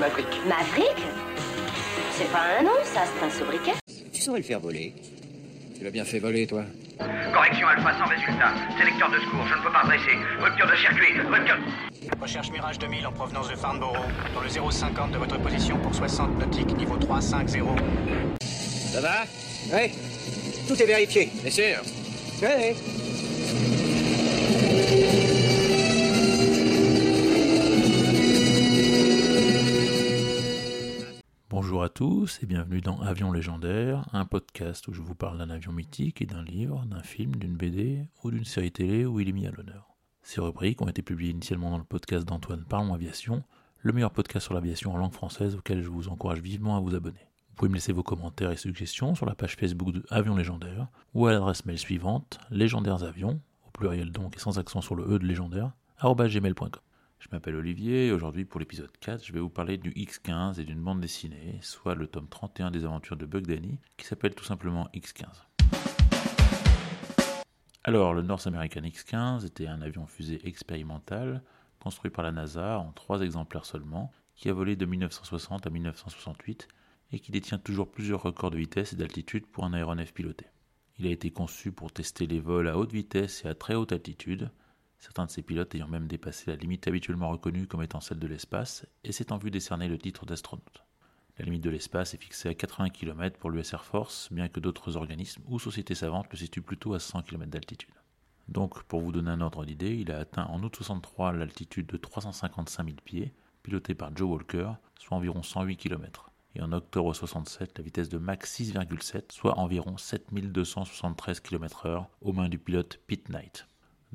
Maverick. Maverick C'est pas un nom, ça, c'est un sobriquet. Tu saurais le faire voler. Tu l'as bien fait voler, toi. Correction alpha sans résultat. Sélecteur de secours, je ne peux pas dresser. Rupture de circuit, rupture... Recherche Mirage 2000 en provenance de Farnborough, dans le 050 de votre position pour 60 nautiques, niveau 350. Ça va? Oui. Tout est vérifié. Bien sûr. Oui. Tous et bienvenue dans Avion légendaire, un podcast où je vous parle d'un avion mythique et d'un livre, d'un film, d'une BD ou d'une série télé où il est mis à l'honneur. Ces rubriques ont été publiées initialement dans le podcast d'Antoine Parlons Aviation, le meilleur podcast sur l'aviation en langue française auquel je vous encourage vivement à vous abonner. Vous pouvez me laisser vos commentaires et suggestions sur la page Facebook de Avion légendaire ou à l'adresse mail suivante légendairesavions, au pluriel donc et sans accent sur le E de légendaire, gmail.com. Je m'appelle Olivier et aujourd'hui pour l'épisode 4, je vais vous parler du X15 et d'une bande dessinée, soit le tome 31 des aventures de Bug Danny, qui s'appelle tout simplement X15. Alors, le North American X15 était un avion fusée expérimental construit par la NASA en trois exemplaires seulement, qui a volé de 1960 à 1968 et qui détient toujours plusieurs records de vitesse et d'altitude pour un aéronef piloté. Il a été conçu pour tester les vols à haute vitesse et à très haute altitude, certains de ses pilotes ayant même dépassé la limite habituellement reconnue comme étant celle de l'espace et s'étant vu décerner le titre d'astronaute. La limite de l'espace est fixée à 80 km pour l'US Air Force, bien que d'autres organismes ou sociétés savantes le situent plutôt à 100 km d'altitude. Donc, pour vous donner un ordre d'idée, il a atteint en août 63 l'altitude de 355 000 pieds, piloté par Joe Walker, soit environ 108 km. Et en octobre 67, la vitesse de Mach 6,7, soit environ 7273 km/h, aux mains du pilote Pete Knight.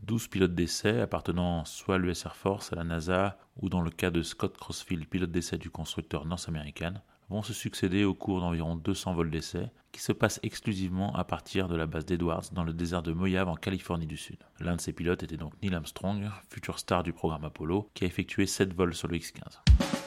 12 pilotes d'essai appartenant soit à l'US Air Force, à la NASA ou dans le cas de Scott Crossfield, pilote d'essai du constructeur North American, vont se succéder au cours d'environ 200 vols d'essai qui se passent exclusivement à partir de la base d'Edwards dans le désert de Mojave en Californie du Sud. L'un de ces pilotes était donc Neil Armstrong, futur star du programme Apollo, qui a effectué 7 vols sur le X-15.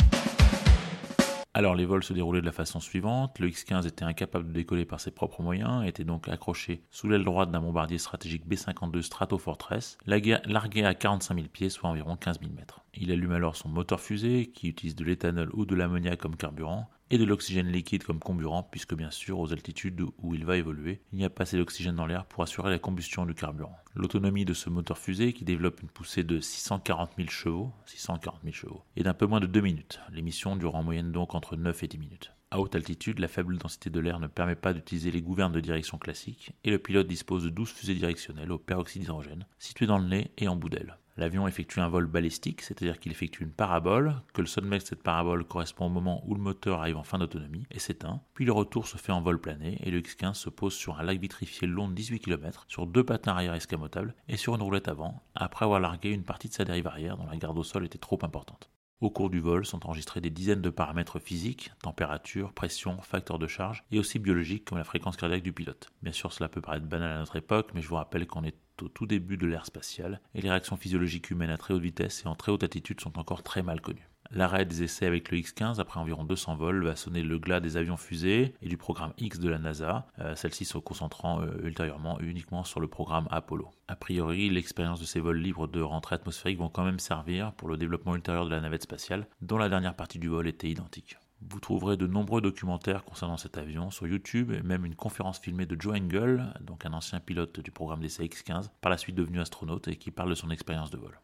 Alors les vols se déroulaient de la façon suivante. Le X-15 était incapable de décoller par ses propres moyens était donc accroché sous l'aile droite d'un bombardier stratégique B-52 Stratofortress, largué à 45 000 pieds, soit environ 15 000 mètres. Il allume alors son moteur fusée, qui utilise de l'éthanol ou de l'ammoniac comme carburant, et de l'oxygène liquide comme comburant, puisque bien sûr, aux altitudes où il va évoluer, il n'y a pas assez d'oxygène dans l'air pour assurer la combustion du carburant. L'autonomie de ce moteur fusée, qui développe une poussée de 640 000 chevaux, 640 000 chevaux, est d'un peu moins de 2 minutes. L'émission dure en moyenne donc entre 9 et 10 minutes. À haute altitude, la faible densité de l'air ne permet pas d'utiliser les gouvernes de direction classiques, et le pilote dispose de 12 fusées directionnelles au peroxyde d'hydrogène, situées dans le nez et en bout d'aile. L'avion effectue un vol balistique, c'est-à-dire qu'il effectue une parabole, que le sommet de cette parabole correspond au moment où le moteur arrive en fin d'autonomie et s'éteint, puis le retour se fait en vol plané et le X-15 se pose sur un lac vitrifié long de 18 km, sur deux patins arrière escamotables et sur une roulette avant, après avoir largué une partie de sa dérive arrière dont la garde au sol était trop importante. Au cours du vol sont enregistrés des dizaines de paramètres physiques, température, pression, facteurs de charge, et aussi biologiques comme la fréquence cardiaque du pilote. Bien sûr, cela peut paraître banal à notre époque, mais je vous rappelle qu'on est au tout début de l'ère spatiale, et les réactions physiologiques humaines à très haute vitesse et en très haute altitude sont encore très mal connues. L'arrêt des essais avec le X-15 après environ 200 vols va sonner le glas des avions fusées et du programme X de la NASA, euh, celle-ci se concentrant euh, ultérieurement uniquement sur le programme Apollo. A priori, l'expérience de ces vols libres de rentrée atmosphérique vont quand même servir pour le développement ultérieur de la navette spatiale, dont la dernière partie du vol était identique. Vous trouverez de nombreux documentaires concernant cet avion sur YouTube et même une conférence filmée de Joe Engel, donc un ancien pilote du programme d'essai X-15, par la suite devenu astronaute et qui parle de son expérience de vol.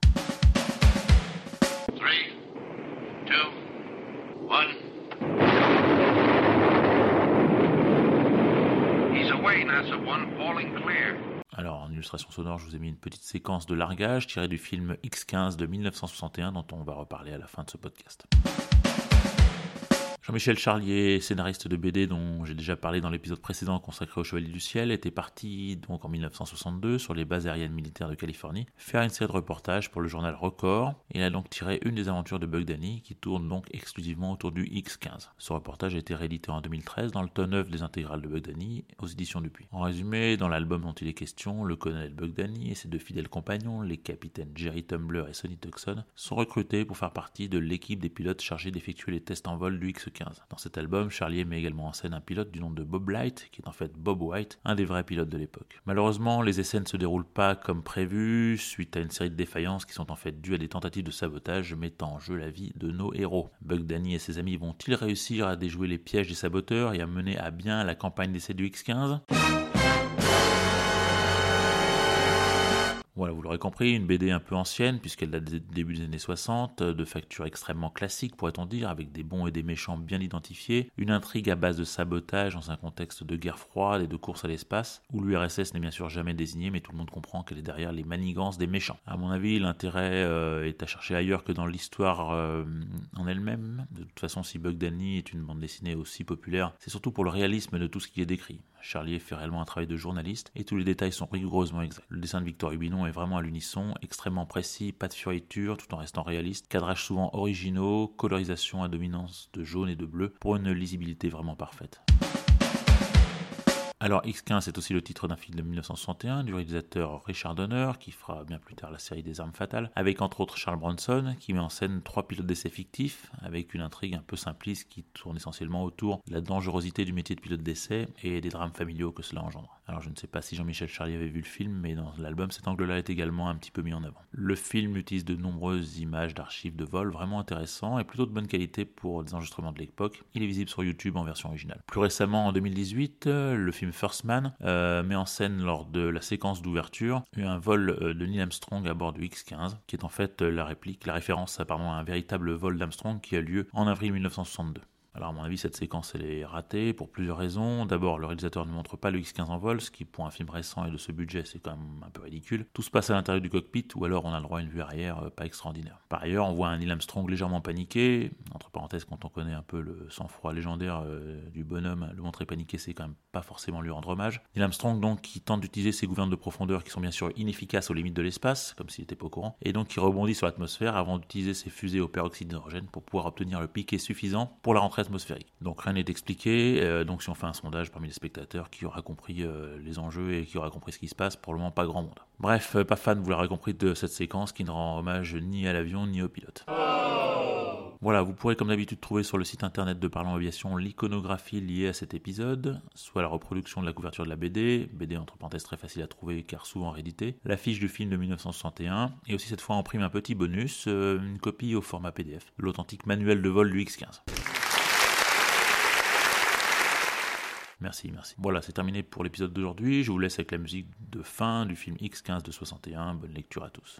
3, 2, 1. He's away, NASA 1, falling clear. Alors, en illustration sonore, je vous ai mis une petite séquence de largage tirée du film X-15 de 1961 dont on va reparler à la fin de ce podcast. Jean-Michel Charlier, scénariste de BD dont j'ai déjà parlé dans l'épisode précédent consacré au Chevalier du Ciel, était parti donc en 1962 sur les bases aériennes militaires de Californie faire une série de reportages pour le journal Record. Il a donc tiré une des aventures de Bug Danny qui tourne donc exclusivement autour du X-15. Ce reportage a été réédité en 2013 dans le tome 9 des intégrales de Bug Danny aux éditions Dupuis. En résumé, dans l'album dont il est question, le colonel Bug Danny et ses deux fidèles compagnons, les capitaines Jerry Tumbler et Sonny Tucson, sont recrutés pour faire partie de l'équipe des pilotes chargés d'effectuer les tests en vol du X-15 Dans cet album, Charlier met également en scène un pilote du nom de Bob Light, qui est en fait Bob White, un des vrais pilotes de l'époque. Malheureusement, les essais ne se déroulent pas comme prévu, suite à une série de défaillances qui sont en fait dues à des tentatives de sabotage mettant en jeu la vie de nos héros. Bug Danny et ses amis vont-ils réussir à déjouer les pièges des saboteurs et à mener à bien la campagne d'essai du X-15 Voilà, vous l'aurez compris, une BD un peu ancienne, puisqu'elle date des débuts des années 60, de facture extrêmement classique, pourrait-on dire, avec des bons et des méchants bien identifiés, une intrigue à base de sabotage dans un contexte de guerre froide et de course à l'espace, où l'URSS n'est bien sûr jamais désignée, mais tout le monde comprend qu'elle est derrière les manigances des méchants. À mon avis, l'intérêt euh, est à chercher ailleurs que dans l'histoire euh, en elle-même. De toute façon, si Bug Danny est une bande dessinée aussi populaire, c'est surtout pour le réalisme de tout ce qui est décrit. Charlier fait réellement un travail de journaliste et tous les détails sont rigoureusement exacts. Le dessin de Victor Hubinon est vraiment à l'unisson, extrêmement précis, pas de fioritures tout en restant réaliste, cadrage souvent originaux, colorisation à dominance de jaune et de bleu pour une lisibilité vraiment parfaite. Alors X-15 c'est aussi le titre d'un film de 1961 du réalisateur Richard Donner qui fera bien plus tard la série des armes fatales avec entre autres Charles Bronson qui met en scène trois pilotes d'essai fictifs avec une intrigue un peu simpliste qui tourne essentiellement autour de la dangerosité du métier de pilote d'essai et des drames familiaux que cela engendre. Alors je ne sais pas si Jean-Michel Charlier avait vu le film mais dans l'album cet angle-là est également un petit peu mis en avant. Le film utilise de nombreuses images d'archives de vol vraiment intéressants et plutôt de bonne qualité pour des enregistrements de l'époque. Il est visible sur YouTube en version originale. Plus récemment en 2018 le film First Man euh, met en scène lors de la séquence d'ouverture un vol euh, de Neil Armstrong à bord du X-15, qui est en fait euh, la réplique, la référence pardon, à un véritable vol d'Armstrong qui a lieu en avril 1962. Alors à mon avis, cette séquence elle est ratée pour plusieurs raisons. D'abord, le réalisateur ne montre pas le X-15 en vol, ce qui pour un film récent et de ce budget, c'est quand même un peu ridicule. Tout se passe à l'intérieur du cockpit, ou alors on a le droit à une vue arrière pas extraordinaire. Par ailleurs, on voit un Neil Armstrong légèrement paniqué. Entre parenthèses, quand on connaît un peu le sang-froid légendaire euh, du bonhomme, le montrer paniqué, c'est quand même pas forcément lui rendre hommage. Neil Armstrong donc qui tente d'utiliser ses gouvernes de profondeur qui sont bien sûr inefficaces aux limites de l'espace, comme s'il n'était pas au courant, et donc qui rebondit sur l'atmosphère avant d'utiliser ses fusées au peroxyde d'hydrogène pour pouvoir obtenir le piqué suffisant pour la rentrée atmosphérique. Donc rien n'est expliqué. Euh, donc si on fait un sondage parmi les spectateurs, qui aura compris euh, les enjeux et qui aura compris ce qui se passe, pour le moment pas grand monde. Bref, pas fan, vous l'aurez compris, de cette séquence qui ne rend hommage ni à l'avion ni au pilote. Voilà, vous pourrez comme d'habitude trouver sur le site internet de Parlons Aviation l'iconographie liée à cet épisode, soit la reproduction de la couverture de la BD, BD entre parenthèses très facile à trouver car souvent réédité, l'affiche du film de 1961, et aussi cette fois en prime un petit bonus, une copie au format PDF, l'authentique manuel de vol du X15. Merci, merci. Voilà, c'est terminé pour l'épisode d'aujourd'hui. Je vous laisse avec la musique de fin du film X15 de 61. Bonne lecture à tous.